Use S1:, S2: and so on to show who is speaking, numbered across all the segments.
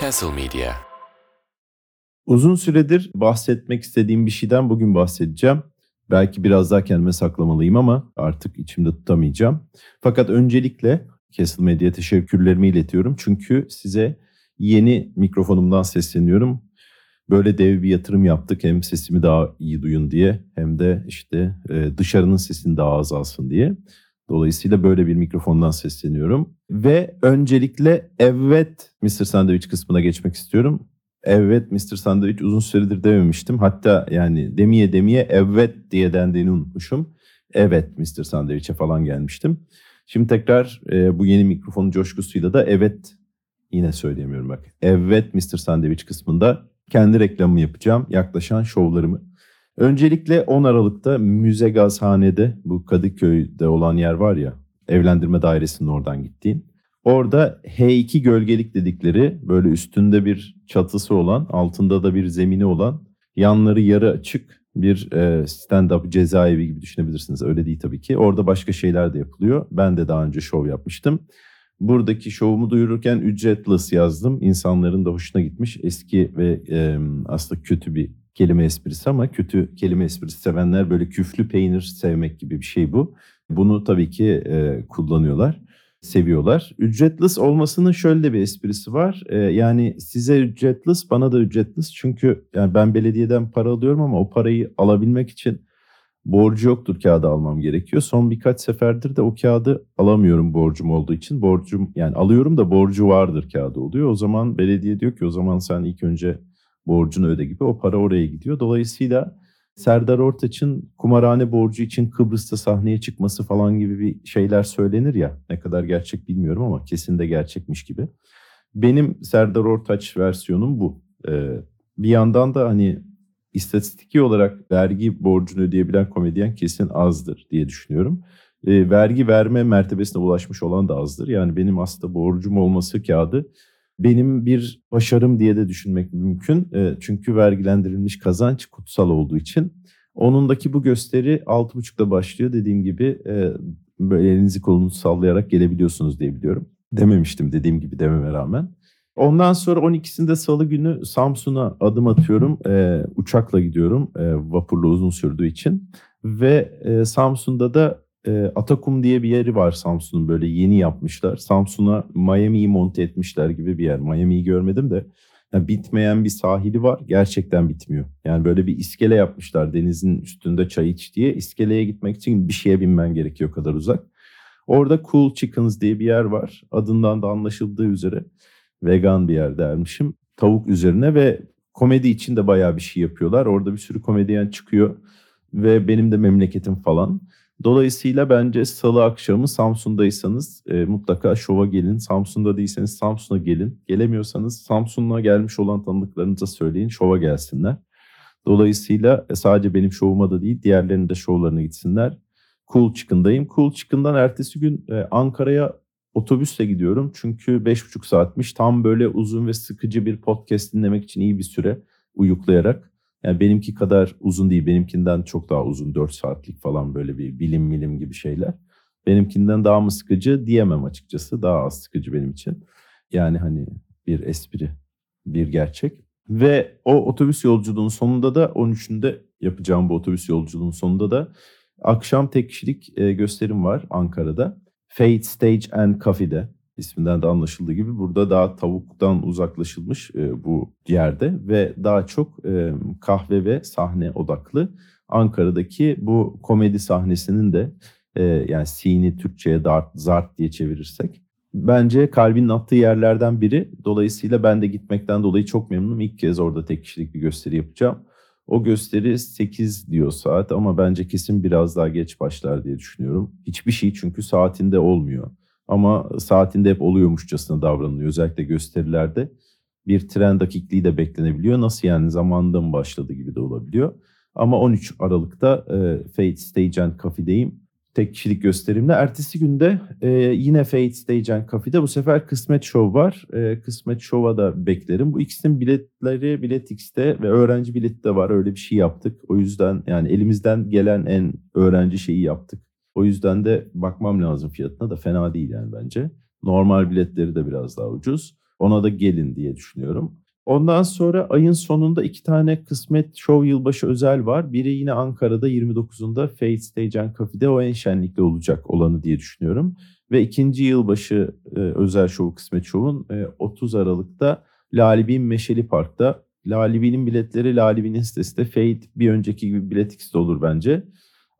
S1: Castle Media.
S2: Uzun süredir bahsetmek istediğim bir şeyden bugün bahsedeceğim. Belki biraz daha kendime saklamalıyım ama artık içimde tutamayacağım. Fakat öncelikle Castle Media teşekkürlerimi iletiyorum. Çünkü size yeni mikrofonumdan sesleniyorum. Böyle dev bir yatırım yaptık. Hem sesimi daha iyi duyun diye hem de işte e, dışarının sesini daha az alsın diye. Dolayısıyla böyle bir mikrofondan sesleniyorum. Ve öncelikle evet Mr. Sandwich kısmına geçmek istiyorum. Evet Mr. Sandwich uzun süredir dememiştim. Hatta yani demeye demeye evet diye dendiğini unutmuşum. Evet Mr. Sandwich'e falan gelmiştim. Şimdi tekrar e, bu yeni mikrofonun coşkusuyla da evet yine söyleyemiyorum bak. Evet Mr. Sandwich kısmında kendi reklamımı yapacağım. Yaklaşan şovlarımı. Öncelikle 10 Aralık'ta Müze Gazhane'de bu Kadıköy'de olan yer var ya evlendirme dairesinin oradan gittiğin. Orada H2 gölgelik dedikleri böyle üstünde bir çatısı olan altında da bir zemini olan yanları yarı açık bir e, stand-up cezaevi gibi düşünebilirsiniz. Öyle değil tabii ki. Orada başka şeyler de yapılıyor. Ben de daha önce şov yapmıştım. Buradaki şovumu duyururken ücretless yazdım. İnsanların da hoşuna gitmiş. Eski ve e, aslında kötü bir kelime esprisi ama kötü kelime esprisi sevenler böyle küflü peynir sevmek gibi bir şey bu. Bunu tabii ki e, kullanıyorlar, seviyorlar. Ücretless olmasının şöyle bir esprisi var. E, yani size ücretless, bana da ücretless. Çünkü yani ben belediyeden para alıyorum ama o parayı alabilmek için borcu yoktur kağıdı almam gerekiyor. Son birkaç seferdir de o kağıdı alamıyorum borcum olduğu için. Borcum yani alıyorum da borcu vardır kağıdı oluyor. O zaman belediye diyor ki o zaman sen ilk önce borcunu öde gibi o para oraya gidiyor. Dolayısıyla Serdar Ortaç'ın kumarhane borcu için Kıbrıs'ta sahneye çıkması falan gibi bir şeyler söylenir ya. Ne kadar gerçek bilmiyorum ama kesin de gerçekmiş gibi. Benim Serdar Ortaç versiyonum bu. Ee, bir yandan da hani istatistiki olarak vergi borcunu ödeyebilen komedyen kesin azdır diye düşünüyorum. E, vergi verme mertebesine ulaşmış olan da azdır. Yani benim aslında borcum olması kağıdı benim bir başarım diye de düşünmek mümkün. E, çünkü vergilendirilmiş kazanç kutsal olduğu için. Onundaki bu gösteri 6.30'da başlıyor. Dediğim gibi e, böyle elinizi kolunuzu sallayarak gelebiliyorsunuz diye biliyorum. Dememiştim dediğim gibi dememe rağmen. Ondan sonra 12'sinde salı günü Samsun'a adım atıyorum. E, uçakla gidiyorum e, vapurla uzun sürdüğü için. Ve e, Samsun'da da e, Atakum diye bir yeri var Samsun'un böyle yeni yapmışlar. Samsun'a Miami'yi monte etmişler gibi bir yer. Miami'yi görmedim de yani bitmeyen bir sahili var. Gerçekten bitmiyor. Yani böyle bir iskele yapmışlar denizin üstünde çay iç diye. İskeleye gitmek için bir şeye binmen gerekiyor kadar uzak. Orada Cool Chickens diye bir yer var. Adından da anlaşıldığı üzere vegan bir yer dermişim. Tavuk üzerine ve komedi için de bayağı bir şey yapıyorlar. Orada bir sürü komedyen çıkıyor ve benim de memleketim falan. Dolayısıyla bence salı akşamı Samsun'daysanız e, mutlaka şova gelin. Samsun'da değilseniz Samsun'a gelin. Gelemiyorsanız Samsun'a gelmiş olan tanıdıklarınıza söyleyin şova gelsinler. Dolayısıyla e, sadece benim şovuma da değil diğerlerinin de şovlarına gitsinler. Cool Chicken'dayım. Cool Chicken'dan ertesi gün e, Ankara'ya otobüsle gidiyorum. Çünkü 5,5 saatmiş. Tam böyle uzun ve sıkıcı bir podcast dinlemek için iyi bir süre uyuklayarak. Yani benimki kadar uzun değil. Benimkinden çok daha uzun. 4 saatlik falan böyle bir bilim milim gibi şeyler. Benimkinden daha mı sıkıcı diyemem açıkçası. Daha az sıkıcı benim için. Yani hani bir espri, bir gerçek. Ve o otobüs yolculuğunun sonunda da 13'ünde yapacağım bu otobüs yolculuğunun sonunda da akşam tek kişilik e, gösterim var Ankara'da. Fate Stage and Cafe'de isminden de anlaşıldığı gibi burada daha tavuktan uzaklaşılmış e, bu yerde ve daha çok e, kahve ve sahne odaklı. Ankara'daki bu komedi sahnesinin de e, yani sini Türkçe'ye dart, zart diye çevirirsek bence kalbinin attığı yerlerden biri. Dolayısıyla ben de gitmekten dolayı çok memnunum. İlk kez orada tek kişilik bir gösteri yapacağım. O gösteri 8 diyor saat ama bence kesin biraz daha geç başlar diye düşünüyorum. Hiçbir şey çünkü saatinde olmuyor. Ama saatinde hep oluyormuşçasına davranılıyor. Özellikle gösterilerde bir tren dakikliği de beklenebiliyor. Nasıl yani zamanında mı başladı gibi de olabiliyor. Ama 13 Aralık'ta e, Fate Stage and Cafe'deyim. Tek kişilik gösterimle. Ertesi günde e, yine Fate Stage and Cafe'de bu sefer Kısmet Show var. E, Kısmet Show'a da beklerim. Bu ikisinin biletleri Bilet X'te ve öğrenci bileti de var. Öyle bir şey yaptık. O yüzden yani elimizden gelen en öğrenci şeyi yaptık. O yüzden de bakmam lazım fiyatına da fena değil yani bence. Normal biletleri de biraz daha ucuz. Ona da gelin diye düşünüyorum. Ondan sonra ayın sonunda iki tane kısmet show yılbaşı özel var. Biri yine Ankara'da 29'unda Fate Stage and Cafe'de o en şenlikli olacak olanı diye düşünüyorum. Ve ikinci yılbaşı e, özel show kısmet show'un e, 30 Aralık'ta Lalibin Meşeli Park'ta. Lalibi'nin biletleri Lalibi'nin sitesinde Fate bir önceki gibi bilet olur bence.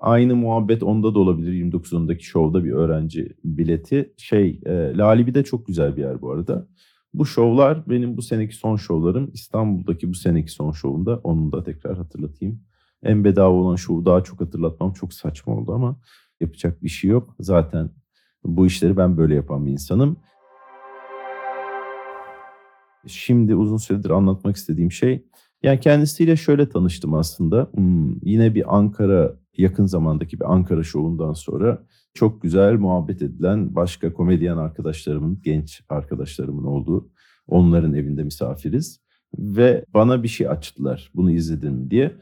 S2: Aynı muhabbet onda da olabilir 29'undaki şovda bir öğrenci bileti. Şey e, Lalibi de çok güzel bir yer bu arada. Bu şovlar benim bu seneki son şovlarım. İstanbul'daki bu seneki son şovunda onu da tekrar hatırlatayım. En bedava olan şovu daha çok hatırlatmam çok saçma oldu ama yapacak bir şey yok. Zaten bu işleri ben böyle yapan bir insanım. Şimdi uzun süredir anlatmak istediğim şey yani kendisiyle şöyle tanıştım aslında. Hmm, yine bir Ankara yakın zamandaki bir Ankara şovundan sonra çok güzel muhabbet edilen başka komedyen arkadaşlarımın, genç arkadaşlarımın olduğu onların evinde misafiriz. Ve bana bir şey açtılar bunu izledin mi diye.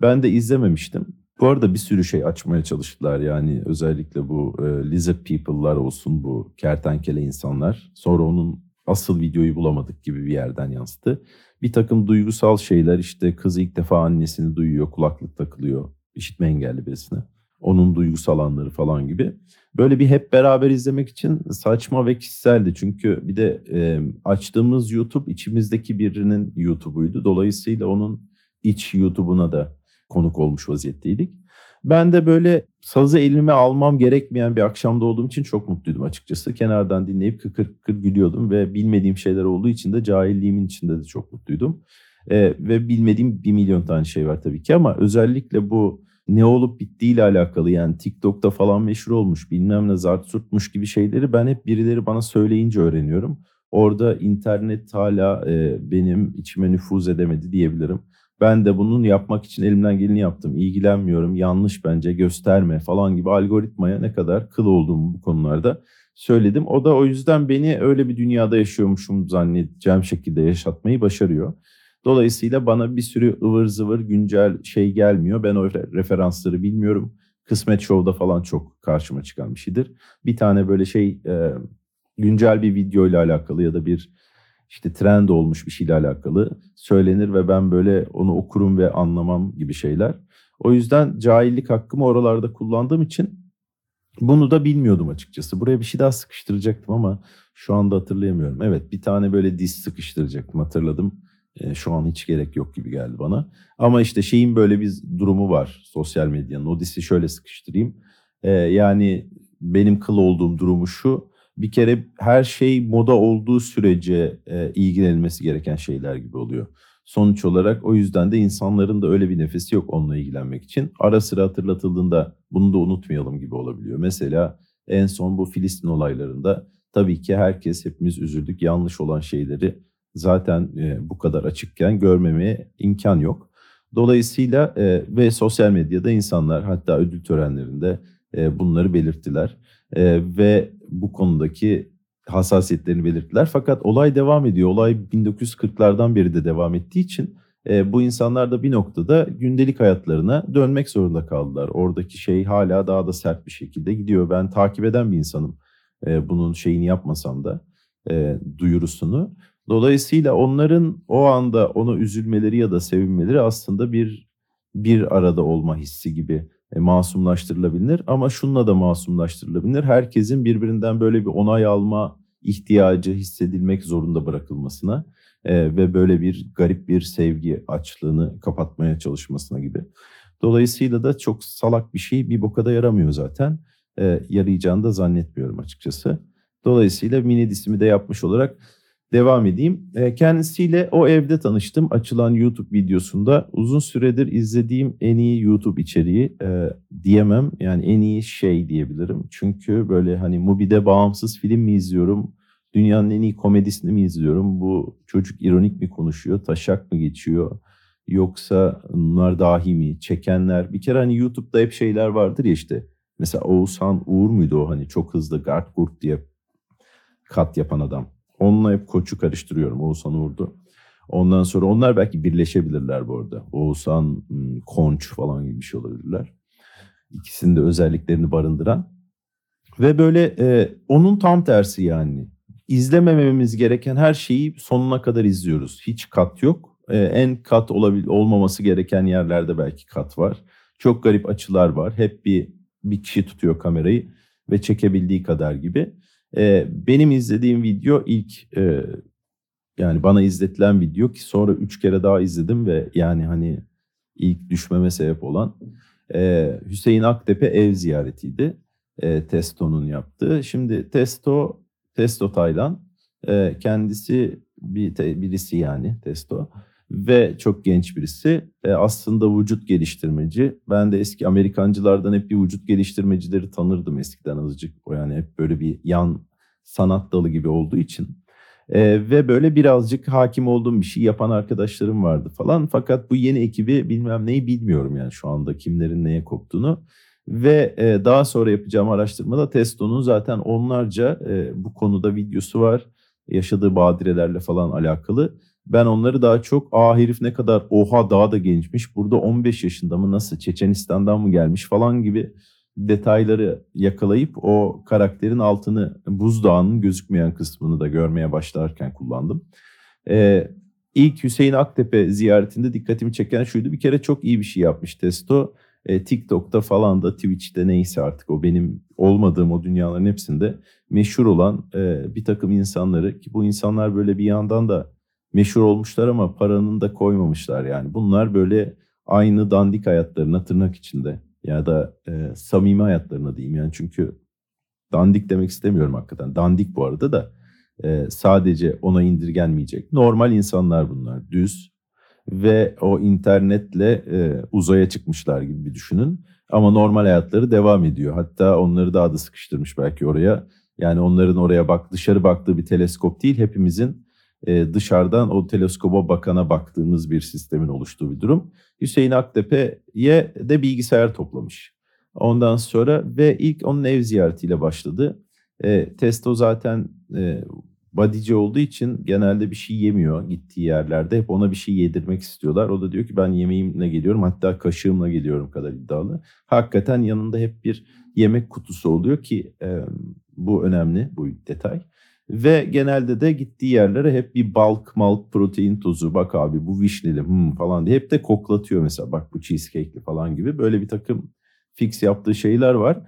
S2: Ben de izlememiştim. Bu arada bir sürü şey açmaya çalıştılar yani özellikle bu e, lizard people'lar olsun bu kertenkele insanlar. Sonra onun asıl videoyu bulamadık gibi bir yerden yansıdı. Bir takım duygusal şeyler işte kız ilk defa annesini duyuyor kulaklık takılıyor işitme engelli birisine. Onun duygusal anları falan gibi. Böyle bir hep beraber izlemek için saçma ve kişiseldi. Çünkü bir de e, açtığımız YouTube içimizdeki birinin YouTube'uydu. Dolayısıyla onun iç YouTube'una da konuk olmuş vaziyetteydik. Ben de böyle sazı elime almam gerekmeyen bir akşamda olduğum için çok mutluydum açıkçası. Kenardan dinleyip kıkır kıkır gülüyordum ve bilmediğim şeyler olduğu için de cahilliğimin içinde de çok mutluydum. Ee, ve bilmediğim bir milyon tane şey var tabii ki ama özellikle bu ne olup bittiğiyle alakalı yani TikTok'ta falan meşhur olmuş bilmem ne zart surtmuş gibi şeyleri ben hep birileri bana söyleyince öğreniyorum. Orada internet hala e, benim içime nüfuz edemedi diyebilirim. Ben de bunun yapmak için elimden geleni yaptım. İlgilenmiyorum, yanlış bence, gösterme falan gibi algoritmaya ne kadar kıl olduğumu bu konularda söyledim. O da o yüzden beni öyle bir dünyada yaşıyormuşum zannedeceğim şekilde yaşatmayı başarıyor. Dolayısıyla bana bir sürü ıvır zıvır güncel şey gelmiyor. Ben o referansları bilmiyorum. Kısmet Show'da falan çok karşıma çıkan bir şeydir. Bir tane böyle şey e, güncel bir video ile alakalı ya da bir işte trend olmuş bir şeyle alakalı söylenir ve ben böyle onu okurum ve anlamam gibi şeyler. O yüzden cahillik hakkımı oralarda kullandığım için bunu da bilmiyordum açıkçası. Buraya bir şey daha sıkıştıracaktım ama şu anda hatırlayamıyorum. Evet bir tane böyle diz sıkıştıracaktım hatırladım. E, şu an hiç gerek yok gibi geldi bana. Ama işte şeyin böyle bir durumu var sosyal medyanın. O disi şöyle sıkıştırayım. E, yani benim kıl olduğum durumu şu. Bir kere her şey moda olduğu sürece e, ilgilenilmesi gereken şeyler gibi oluyor. Sonuç olarak o yüzden de insanların da öyle bir nefesi yok onunla ilgilenmek için. Ara sıra hatırlatıldığında bunu da unutmayalım gibi olabiliyor. Mesela en son bu Filistin olaylarında tabii ki herkes hepimiz üzüldük. Yanlış olan şeyleri zaten e, bu kadar açıkken görmemeye imkan yok. Dolayısıyla e, ve sosyal medyada insanlar hatta ödül törenlerinde e, bunları belirttiler e, ve bu konudaki hassasiyetlerini belirttiler. Fakat olay devam ediyor. Olay 1940'lardan beri de devam ettiği için e, bu insanlar da bir noktada gündelik hayatlarına dönmek zorunda kaldılar. Oradaki şey hala daha da sert bir şekilde gidiyor. Ben takip eden bir insanım. E, bunun şeyini yapmasam da e, duyurusunu. Dolayısıyla onların o anda ona üzülmeleri ya da sevinmeleri aslında bir bir arada olma hissi gibi e, masumlaştırılabilir. Ama şunla da masumlaştırılabilir. Herkesin birbirinden böyle bir onay alma ihtiyacı hissedilmek zorunda bırakılmasına e, ve böyle bir garip bir sevgi açlığını kapatmaya çalışmasına gibi. Dolayısıyla da çok salak bir şey bir bokada yaramıyor zaten. E, yarayacağını da zannetmiyorum açıkçası. Dolayısıyla mini disimi de yapmış olarak devam edeyim. E, kendisiyle o evde tanıştım. Açılan YouTube videosunda uzun süredir izlediğim en iyi YouTube içeriği e, diyemem. Yani en iyi şey diyebilirim. Çünkü böyle hani Mubi'de bağımsız film mi izliyorum? Dünyanın en iyi komedisini mi izliyorum? Bu çocuk ironik mi konuşuyor? Taşak mı geçiyor? Yoksa bunlar dahi mi? Çekenler. Bir kere hani YouTube'da hep şeyler vardır ya işte. Mesela Oğuzhan Uğur muydu o hani çok hızlı Gart Gurt diye kat yapan adam. Onunla hep koçu karıştırıyorum. Oğuzhan Uğur'du. Ondan sonra onlar belki birleşebilirler bu arada. Oğuzhan hmm, Konç falan gibi bir şey olabilirler. İkisinin de özelliklerini barındıran. Ve böyle e, onun tam tersi yani. İzlemememiz gereken her şeyi sonuna kadar izliyoruz. Hiç kat yok. E, en kat olabil olmaması gereken yerlerde belki kat var. Çok garip açılar var. Hep bir bir kişi tutuyor kamerayı ve çekebildiği kadar gibi. E, benim izlediğim video ilk e, yani bana izletilen video ki sonra üç kere daha izledim ve yani hani ilk düşmeme sebep olan e, Hüseyin Aktepe ev ziyaretiydi. E, Testo'nun yaptığı. Şimdi Testo, Testo Taylan e, kendisi bir te, birisi yani Testo ve çok genç birisi. E, aslında vücut geliştirmeci. Ben de eski Amerikancılardan hep bir vücut geliştirmecileri tanırdım eskiden azıcık. O yani hep böyle bir yan sanat dalı gibi olduğu için. E, ve böyle birazcık hakim olduğum bir şey yapan arkadaşlarım vardı falan. Fakat bu yeni ekibi bilmem neyi bilmiyorum yani şu anda kimlerin neye koptuğunu. Ve e, daha sonra yapacağım araştırmada Testo'nun zaten onlarca e, bu konuda videosu var. Yaşadığı badirelerle falan alakalı. Ben onları daha çok aa herif ne kadar oha daha da gençmiş. Burada 15 yaşında mı nasıl Çeçenistan'dan mı gelmiş falan gibi detayları yakalayıp o karakterin altını buzdağının gözükmeyen kısmını da görmeye başlarken kullandım. Ee, ilk Hüseyin Aktepe ziyaretinde dikkatimi çeken şuydu. Bir kere çok iyi bir şey yapmış Testo. Ee, TikTok'ta falan da Twitch'te neyse artık o benim olmadığım o dünyaların hepsinde meşhur olan e, bir takım insanları ki bu insanlar böyle bir yandan da meşhur olmuşlar ama paranın da koymamışlar yani. Bunlar böyle aynı dandik hayatlarına tırnak içinde ya da e, samimi hayatlarına diyeyim yani çünkü dandik demek istemiyorum hakikaten. Dandik bu arada da e, sadece ona indirgenmeyecek. Normal insanlar bunlar. Düz ve o internetle e, uzaya çıkmışlar gibi bir düşünün. Ama normal hayatları devam ediyor. Hatta onları daha da sıkıştırmış belki oraya. Yani onların oraya bak dışarı baktığı bir teleskop değil hepimizin e, dışarıdan o teleskoba bakana baktığımız bir sistemin oluştuğu bir durum. Hüseyin Aktepe'ye de bilgisayar toplamış. Ondan sonra ve ilk onun ev ziyaretiyle başladı. E, Testo zaten e, bodyci olduğu için genelde bir şey yemiyor gittiği yerlerde. Hep ona bir şey yedirmek istiyorlar. O da diyor ki ben yemeğimle geliyorum hatta kaşığımla geliyorum kadar iddialı. Hakikaten yanında hep bir yemek kutusu oluyor ki e, bu önemli bu detay. Ve genelde de gittiği yerlere hep bir balk malk protein tozu bak abi bu vişneli hmm falan diye hep de koklatıyor mesela bak bu cheesecake'li falan gibi böyle bir takım fix yaptığı şeyler var.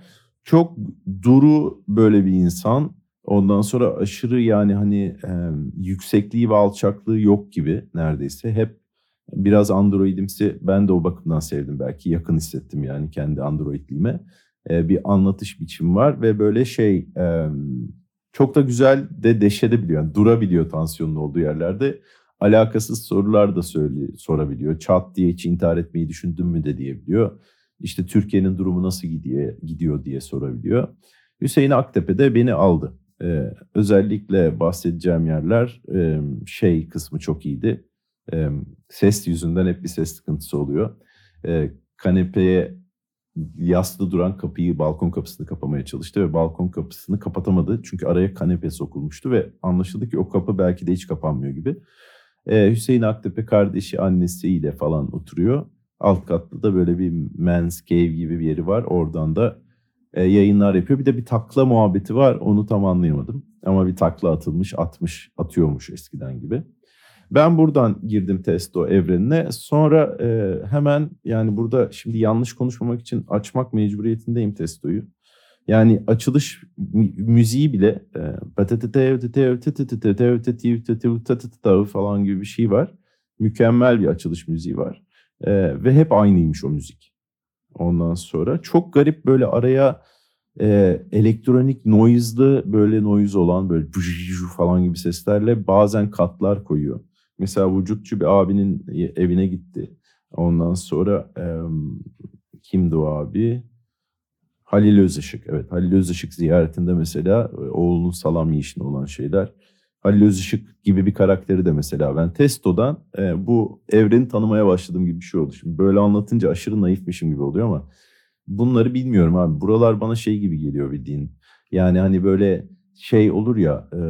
S2: Çok duru böyle bir insan. Ondan sonra aşırı yani hani e, yüksekliği ve alçaklığı yok gibi neredeyse. Hep biraz androidimsi ben de o bakımdan sevdim belki yakın hissettim yani kendi androidliğime. E, bir anlatış biçimi var ve böyle şey... E, çok da güzel de deşedebiliyor. Yani durabiliyor tansiyonun olduğu yerlerde. Alakasız sorular da söyle, sorabiliyor. Çat diye hiç intihar etmeyi düşündün mü de diyebiliyor. İşte Türkiye'nin durumu nasıl gidiyor, gidiyor diye sorabiliyor. Hüseyin Aktepe de beni aldı. Ee, özellikle bahsedeceğim yerler e, şey kısmı çok iyiydi. E, ses yüzünden hep bir ses sıkıntısı oluyor. E, kanepeye yaslı duran kapıyı, balkon kapısını kapamaya çalıştı ve balkon kapısını kapatamadı. Çünkü araya kanepe sokulmuştu ve anlaşıldı ki o kapı belki de hiç kapanmıyor gibi. Ee, Hüseyin Aktepe kardeşi annesiyle falan oturuyor. Alt katta da böyle bir men's cave gibi bir yeri var. Oradan da e, yayınlar yapıyor. Bir de bir takla muhabbeti var. Onu tam anlayamadım. Ama bir takla atılmış, atmış, atıyormuş eskiden gibi. Ben buradan girdim testo evrenine. Sonra e, hemen yani burada şimdi yanlış konuşmamak için açmak mecburiyetindeyim testoyu. Yani açılış müziği bile falan gibi bir şey var. Mükemmel bir açılış müziği var. E, ve hep aynıymış o müzik. Ondan sonra çok garip böyle araya e, elektronik noise'lı böyle noise olan böyle falan gibi seslerle bazen katlar koyuyor. Mesela vücutçu bir abinin evine gitti. Ondan sonra e, kimdi o abi? Halil Özışık. Evet Halil Özışık ziyaretinde mesela oğlunun salam yiyişine olan şeyler. Halil Özışık gibi bir karakteri de mesela ben Testo'dan e, bu evreni tanımaya başladığım gibi bir şey oldu. Şimdi böyle anlatınca aşırı naifmişim gibi oluyor ama bunları bilmiyorum abi. Buralar bana şey gibi geliyor bildiğin. Yani hani böyle şey olur ya e,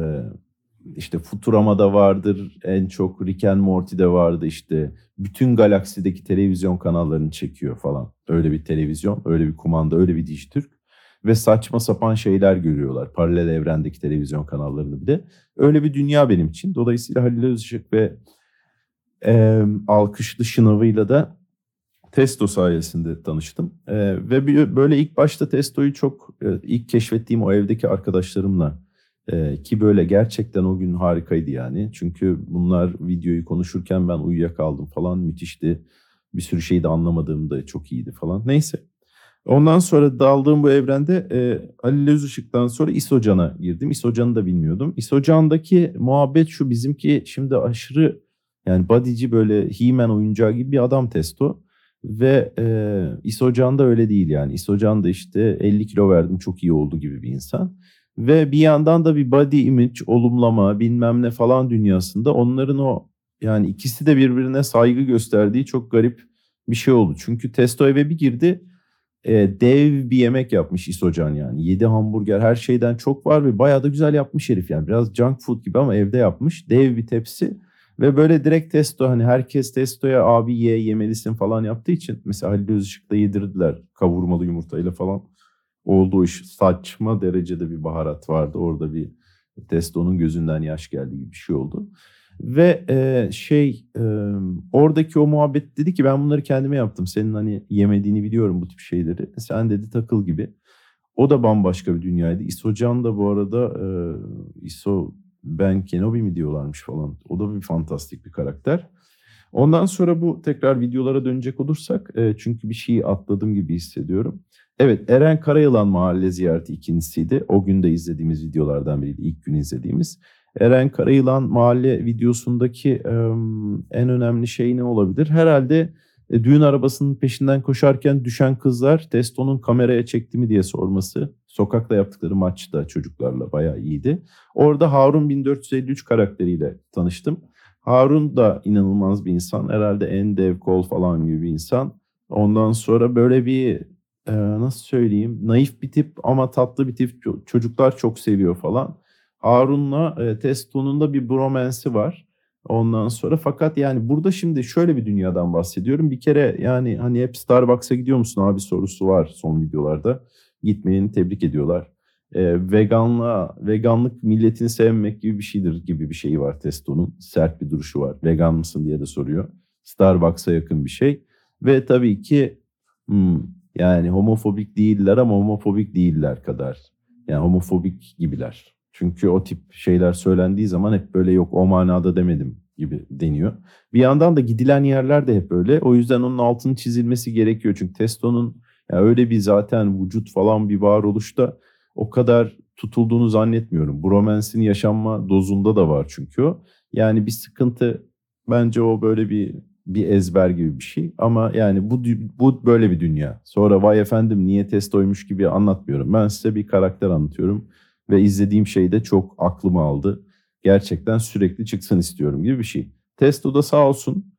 S2: işte Futurama'da vardır, en çok Rick and Morty'de vardı işte. Bütün galaksideki televizyon kanallarını çekiyor falan. Öyle bir televizyon, öyle bir kumanda, öyle bir Dijitürk. ve saçma sapan şeyler görüyorlar. Paralel evrendeki televizyon kanallarını bile. Öyle bir dünya benim için. Dolayısıyla Halil Özışık ve e, alkışlı şınavıyla da Testo sayesinde tanıştım. E, ve böyle ilk başta Testo'yu çok e, ilk keşfettiğim o evdeki arkadaşlarımla e, ki böyle gerçekten o gün harikaydı yani. Çünkü bunlar videoyu konuşurken ben uyuyakaldım falan müthişti. Bir sürü şeyi de anlamadığım da çok iyiydi falan. Neyse. Ondan sonra daldığım bu evrende e, Ali Özışık'tan sonra İsocan'a girdim. İsocan'ı da bilmiyordum. İsocan'daki muhabbet şu bizimki şimdi aşırı yani bodyci böyle He-Man oyuncağı gibi bir adam testo. Ve e, İsocan da öyle değil yani. İsocan da işte 50 kilo verdim çok iyi oldu gibi bir insan. Ve bir yandan da bir body image, olumlama bilmem ne falan dünyasında onların o yani ikisi de birbirine saygı gösterdiği çok garip bir şey oldu. Çünkü Testo eve bir girdi e, dev bir yemek yapmış İsocan yani. Yedi hamburger her şeyden çok var ve bayağı da güzel yapmış herif yani. Biraz junk food gibi ama evde yapmış. Dev bir tepsi. Ve böyle direkt testo hani herkes testoya abi ye yemelisin falan yaptığı için mesela Halil Özışık'ta yedirdiler kavurmalı yumurtayla falan. Oldu o iş saçma derecede bir baharat vardı. Orada bir testonun gözünden yaş geldi gibi bir şey oldu. Ve e, şey e, oradaki o muhabbet dedi ki ben bunları kendime yaptım. Senin hani yemediğini biliyorum bu tip şeyleri. Sen dedi takıl gibi. O da bambaşka bir dünyaydı. İsocan da bu arada e, İso Ben Kenobi mi diyorlarmış falan. O da bir fantastik bir karakter. Ondan sonra bu tekrar videolara dönecek olursak e, çünkü bir şeyi atladım gibi hissediyorum. Evet Eren Karayılan Mahalle Ziyareti ikincisiydi. O gün de izlediğimiz videolardan biriydi. ilk gün izlediğimiz. Eren Karayılan Mahalle videosundaki e, en önemli şey ne olabilir? Herhalde e, düğün arabasının peşinden koşarken düşen kızlar Testo'nun kameraya çekti mi diye sorması. Sokakta yaptıkları maçta çocuklarla bayağı iyiydi. Orada Harun 1453 karakteriyle tanıştım. Harun da inanılmaz bir insan. Herhalde en dev kol falan gibi bir insan. Ondan sonra böyle bir e, nasıl söyleyeyim naif bir tip ama tatlı bir tip. Çocuklar çok seviyor falan. Harun'la e, Testo'nun bir bromance'i var. Ondan sonra fakat yani burada şimdi şöyle bir dünyadan bahsediyorum. Bir kere yani hani hep Starbucks'a gidiyor musun abi sorusu var son videolarda. Gitmeyeni tebrik ediyorlar. E, veganla veganlık milletini sevmek gibi bir şeydir gibi bir şeyi var Testo'nun. Sert bir duruşu var. Vegan mısın diye de soruyor. Starbucks'a yakın bir şey. Ve tabii ki hmm, yani homofobik değiller ama homofobik değiller kadar. Yani homofobik gibiler. Çünkü o tip şeyler söylendiği zaman hep böyle yok o manada demedim gibi deniyor. Bir yandan da gidilen yerler de hep öyle. O yüzden onun altını çizilmesi gerekiyor. Çünkü Testo'nun yani öyle bir zaten vücut falan bir varoluşta o kadar tutulduğunu zannetmiyorum. Bromance'in yaşanma dozunda da var çünkü o. Yani bir sıkıntı bence o böyle bir bir ezber gibi bir şey. Ama yani bu bu böyle bir dünya. Sonra vay efendim niye testoymuş gibi anlatmıyorum. Ben size bir karakter anlatıyorum ve izlediğim şey de çok aklımı aldı. Gerçekten sürekli çıksın istiyorum gibi bir şey. Testo da sağ olsun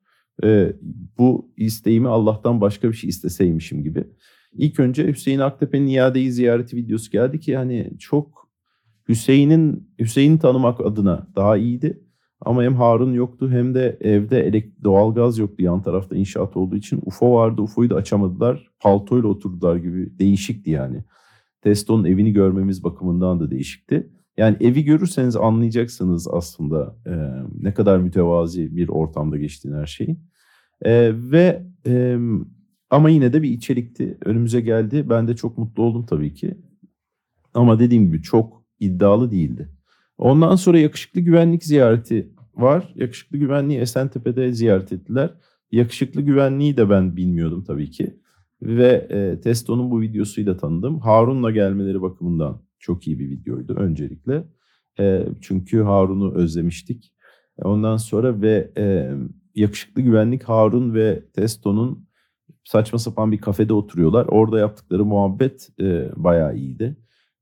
S2: e, bu isteğimi Allah'tan başka bir şey isteseymişim gibi. İlk önce Hüseyin Aktepe'nin iadeyi ziyareti videosu geldi ki hani çok Hüseyin'in Hüseyin'i tanımak adına daha iyiydi. Ama hem Harun yoktu hem de evde elek, doğalgaz yoktu yan tarafta inşaat olduğu için. UFO vardı UFO'yu da açamadılar. Paltoyla oturdular gibi değişikti yani. Testo'nun evini görmemiz bakımından da değişikti. Yani evi görürseniz anlayacaksınız aslında e, ne kadar mütevazi bir ortamda geçtiğini her şeyin. E, ve e, ama yine de bir içerikti. Önümüze geldi. Ben de çok mutlu oldum tabii ki. Ama dediğim gibi çok iddialı değildi. Ondan sonra yakışıklı güvenlik ziyareti var. Yakışıklı güvenliği Esentepe'de ziyaret ettiler. Yakışıklı güvenliği de ben bilmiyordum tabii ki. Ve e, Testo'nun bu videosuyla tanıdım. Harun'la gelmeleri bakımından çok iyi bir videoydu öncelikle. E, çünkü Harun'u özlemiştik. Ondan sonra ve e, yakışıklı güvenlik Harun ve Testo'nun saçma sapan bir kafede oturuyorlar. Orada yaptıkları muhabbet e, bayağı iyiydi.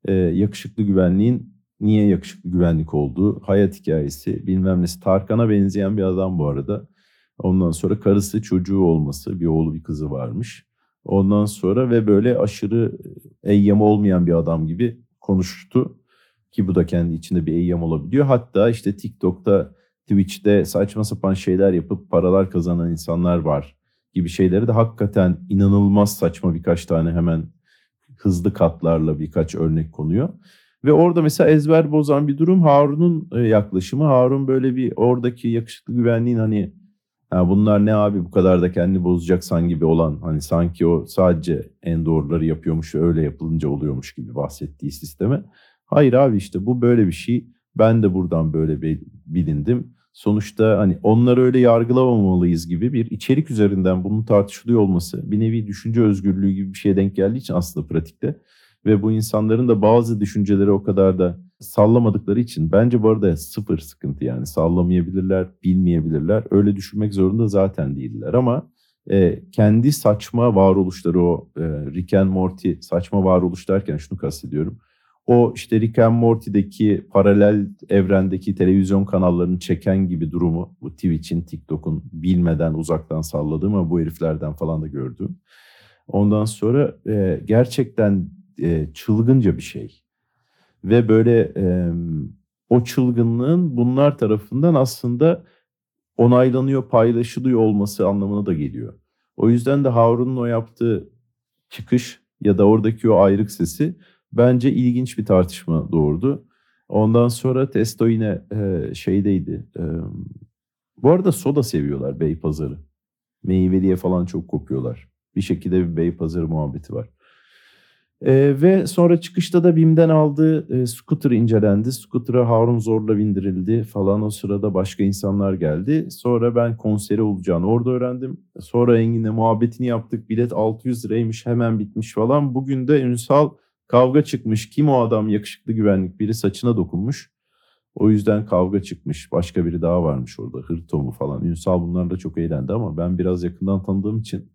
S2: E, yakışıklı güvenliğin niye yakışıklı güvenlik olduğu, hayat hikayesi, bilmem nesi. Tarkan'a benzeyen bir adam bu arada. Ondan sonra karısı çocuğu olması, bir oğlu bir kızı varmış. Ondan sonra ve böyle aşırı eyyam olmayan bir adam gibi konuştu. Ki bu da kendi içinde bir eyyam olabiliyor. Hatta işte TikTok'ta, Twitch'te saçma sapan şeyler yapıp paralar kazanan insanlar var gibi şeyleri de hakikaten inanılmaz saçma birkaç tane hemen hızlı katlarla birkaç örnek konuyor. Ve orada mesela ezber bozan bir durum Harun'un e, yaklaşımı. Harun böyle bir oradaki yakışıklı güvenliğin hani ha bunlar ne abi bu kadar da kendi bozacaksan gibi olan hani sanki o sadece en doğruları yapıyormuş öyle yapılınca oluyormuş gibi bahsettiği sisteme. Hayır abi işte bu böyle bir şey. Ben de buradan böyle bilindim. Sonuçta hani onları öyle yargılamamalıyız gibi bir içerik üzerinden bunun tartışılıyor olması bir nevi düşünce özgürlüğü gibi bir şeye denk geldiği için aslında pratikte ve bu insanların da bazı düşünceleri o kadar da sallamadıkları için bence bu arada sıfır sıkıntı yani sallamayabilirler, bilmeyebilirler. Öyle düşünmek zorunda zaten değiller ama e, kendi saçma varoluşları o e, Rick and Morty saçma varoluş derken şunu kastediyorum. O işte Rick and Morty'deki paralel evrendeki televizyon kanallarını çeken gibi durumu bu Twitch'in, TikTok'un bilmeden uzaktan salladığım ama bu heriflerden falan da gördüm. Ondan sonra e, gerçekten e, çılgınca bir şey. Ve böyle e, o çılgınlığın bunlar tarafından aslında onaylanıyor, paylaşılıyor olması anlamına da geliyor. O yüzden de Harun'un o yaptığı çıkış ya da oradaki o ayrık sesi bence ilginç bir tartışma doğurdu. Ondan sonra Testo yine e, şeydeydi. E, bu arada soda seviyorlar Beypazarı. Meyveliye falan çok kopuyorlar. Bir şekilde bir Beypazarı muhabbeti var. E, ve sonra çıkışta da BİM'den aldığı e, scooter incelendi. Scooter'a Harun zorla bindirildi falan. O sırada başka insanlar geldi. Sonra ben konseri olacağını orada öğrendim. Sonra Engin'le muhabbetini yaptık. Bilet 600 liraymış hemen bitmiş falan. Bugün de Ünsal kavga çıkmış. Kim o adam yakışıklı güvenlik biri saçına dokunmuş. O yüzden kavga çıkmış. Başka biri daha varmış orada. Hırtomu falan. Ünsal bunlarla çok eğlendi ama ben biraz yakından tanıdığım için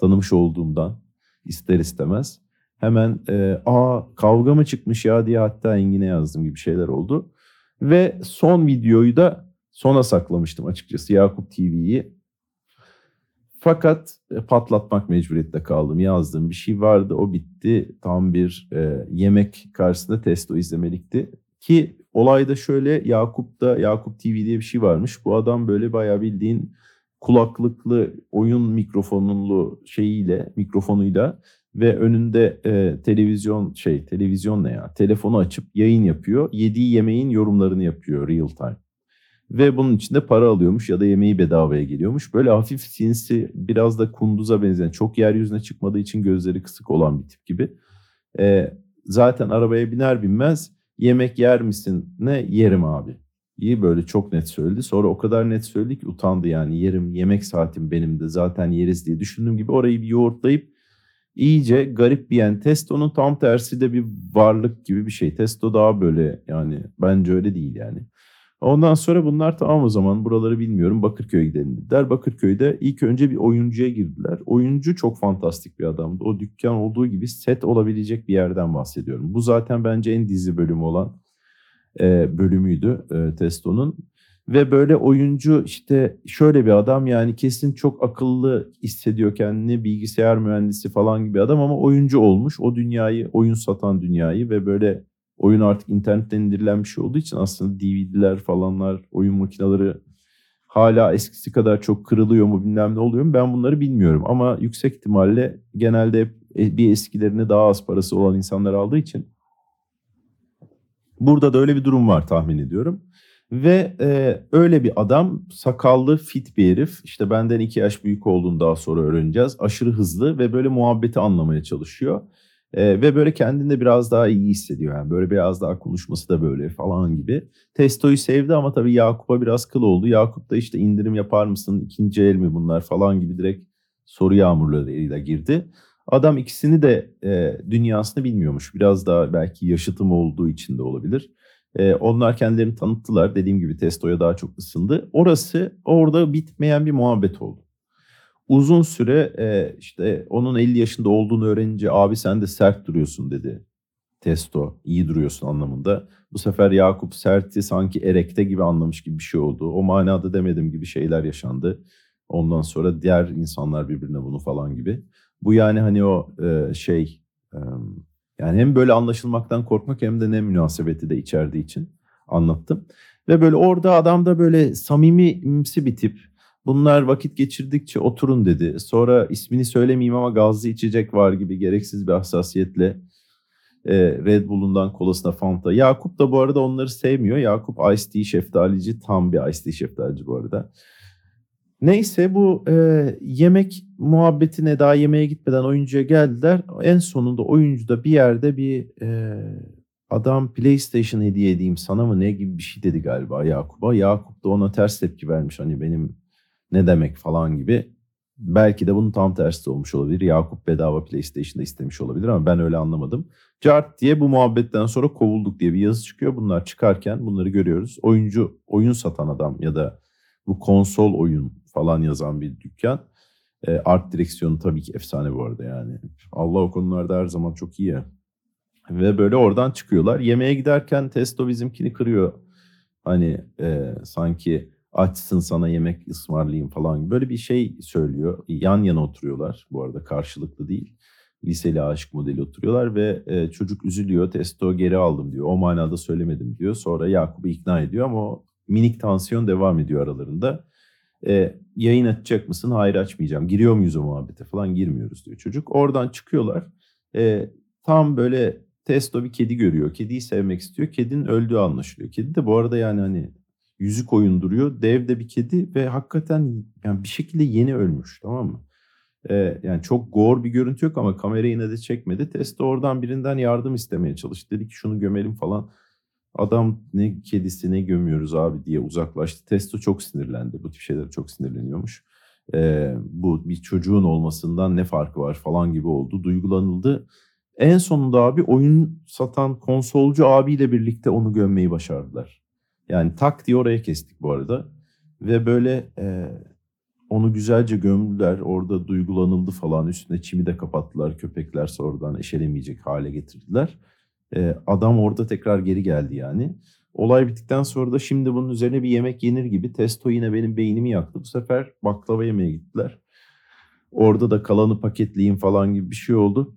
S2: tanımış olduğumdan ister istemez hemen e, aa kavga mı çıkmış ya diye hatta Engin'e yazdım gibi şeyler oldu. Ve son videoyu da sona saklamıştım açıkçası Yakup TV'yi. Fakat e, patlatmak mecburiyette kaldım. Yazdığım bir şey vardı o bitti. Tam bir e, yemek karşısında testo izlemelikti. Ki olayda şöyle Yakup'ta Yakup TV diye bir şey varmış. Bu adam böyle bayağı bildiğin kulaklıklı oyun mikrofonlu şeyiyle mikrofonuyla ve önünde e, televizyon şey televizyon ne ya telefonu açıp yayın yapıyor. Yediği yemeğin yorumlarını yapıyor real time. Ve bunun için de para alıyormuş ya da yemeği bedavaya geliyormuş. Böyle hafif sinsi biraz da kunduza benzeyen çok yeryüzüne çıkmadığı için gözleri kısık olan bir tip gibi. E, zaten arabaya biner binmez yemek yer misin? Ne yerim abi. İyi böyle çok net söyledi. Sonra o kadar net söyledi ki utandı yani yerim yemek saatim benim de zaten yeriz diye düşündüğüm gibi orayı bir yoğurtlayıp iyice garip bir yani Testo'nun tam tersi de bir varlık gibi bir şey. Testo daha böyle yani bence öyle değil yani. Ondan sonra bunlar tamam o zaman buraları bilmiyorum Bakırköy'e gidelim dediler. Bakırköy'de ilk önce bir oyuncuya girdiler. Oyuncu çok fantastik bir adamdı. O dükkan olduğu gibi set olabilecek bir yerden bahsediyorum. Bu zaten bence en dizi bölümü olan e, bölümüydü e, Testo'nun. Ve böyle oyuncu işte şöyle bir adam yani kesin çok akıllı hissediyor kendini bilgisayar mühendisi falan gibi adam ama oyuncu olmuş. O dünyayı oyun satan dünyayı ve böyle oyun artık internetten indirilen bir şey olduğu için aslında DVD'ler falanlar oyun makineleri hala eskisi kadar çok kırılıyor mu bilmem ne oluyor mu ben bunları bilmiyorum. Ama yüksek ihtimalle genelde e, bir eskilerine daha az parası olan insanlar aldığı için burada da öyle bir durum var tahmin ediyorum. Ve e, öyle bir adam sakallı fit bir herif işte benden iki yaş büyük olduğunu daha sonra öğreneceğiz. Aşırı hızlı ve böyle muhabbeti anlamaya çalışıyor. E, ve böyle kendinde biraz daha iyi hissediyor yani böyle biraz daha konuşması da böyle falan gibi. Testo'yu sevdi ama tabii Yakup'a biraz kıl oldu. Yakup da işte indirim yapar mısın ikinci el mi bunlar falan gibi direkt soru yağmurlarıyla girdi. Adam ikisini de e, dünyasını bilmiyormuş. Biraz daha belki yaşıtım olduğu için de olabilir. E, onlar kendilerini tanıttılar. Dediğim gibi Testo'ya daha çok ısındı. Orası orada bitmeyen bir muhabbet oldu. Uzun süre e, işte onun 50 yaşında olduğunu öğrenince abi sen de sert duruyorsun dedi. Testo iyi duruyorsun anlamında. Bu sefer Yakup serti sanki erekte gibi anlamış gibi bir şey oldu. O manada demedim gibi şeyler yaşandı. Ondan sonra diğer insanlar birbirine bunu falan gibi. Bu yani hani o e, şey e, yani hem böyle anlaşılmaktan korkmak hem de ne münasebeti de içerdiği için anlattım. Ve böyle orada adam da böyle samimimsi bir tip. Bunlar vakit geçirdikçe oturun dedi. Sonra ismini söylemeyeyim ama gazlı içecek var gibi gereksiz bir hassasiyetle e, Red Bull'undan kolasına Fanta. Yakup da bu arada onları sevmiyor. Yakup Ice Tea şeftalici. Tam bir Ice Tea şeftalici bu arada. Neyse bu e, yemek muhabbetine daha yemeğe gitmeden oyuncuya geldiler. En sonunda oyuncu da bir yerde bir e, adam PlayStation hediye edeyim sana mı ne gibi bir şey dedi galiba Yakup'a. Yakup da ona ters tepki vermiş hani benim ne demek falan gibi. Belki de bunun tam tersi olmuş olabilir. Yakup bedava PlayStation'da istemiş olabilir ama ben öyle anlamadım. Cart diye bu muhabbetten sonra kovulduk diye bir yazı çıkıyor. Bunlar çıkarken bunları görüyoruz. Oyuncu, oyun satan adam ya da bu konsol oyun falan yazan bir dükkan. E, art direksiyonu tabii ki efsane bu arada yani. Allah o konularda her zaman çok iyi ya. Ve böyle oradan çıkıyorlar. Yemeğe giderken Testo bizimkini kırıyor. Hani e, sanki açsın sana yemek ısmarlayayım falan. Böyle bir şey söylüyor. Yan yana oturuyorlar bu arada karşılıklı değil. Liseli aşık modeli oturuyorlar ve e, çocuk üzülüyor. Testo geri aldım diyor. O manada söylemedim diyor. Sonra Yakup'u ikna ediyor ama o minik tansiyon devam ediyor aralarında. E, yayın açacak mısın? Hayır açmayacağım. Giriyor muyuz o muhabbete falan? Girmiyoruz diyor çocuk. Oradan çıkıyorlar. E, tam böyle Testo bir kedi görüyor. Kediyi sevmek istiyor. Kedinin öldüğü anlaşılıyor. Kedi de bu arada yani hani yüzük oyunduruyor. Dev de bir kedi ve hakikaten yani bir şekilde yeni ölmüş tamam mı? Ee, yani çok gore bir görüntü yok ama kamera yine de çekmedi. Testo oradan birinden yardım istemeye çalıştı. Dedi ki şunu gömelim falan. Adam ne kedisi ne gömüyoruz abi diye uzaklaştı. Testo çok sinirlendi. Bu tip şeyler çok sinirleniyormuş. Ee, bu bir çocuğun olmasından ne farkı var falan gibi oldu. Duygulanıldı. En sonunda abi oyun satan konsolcu abiyle birlikte onu gömmeyi başardılar. Yani tak diye oraya kestik bu arada. Ve böyle e, onu güzelce gömdüler. Orada duygulanıldı falan. Üstüne çimi de kapattılar. Köpekler sonradan eşelemeyecek hale getirdiler. E, adam orada tekrar geri geldi yani. Olay bittikten sonra da şimdi bunun üzerine bir yemek yenir gibi Testo yine benim beynimi yaktı. Bu sefer baklava yemeye gittiler. Orada da kalanı paketleyin falan gibi bir şey oldu.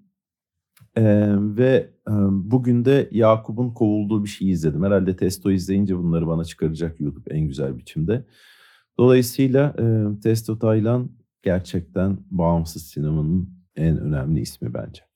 S2: Ee, ve e, bugün de Yakup'un kovulduğu bir şey izledim. Herhalde Testo izleyince bunları bana çıkaracak YouTube en güzel biçimde. Dolayısıyla e, Testo Taylan gerçekten bağımsız sinemanın en önemli ismi bence.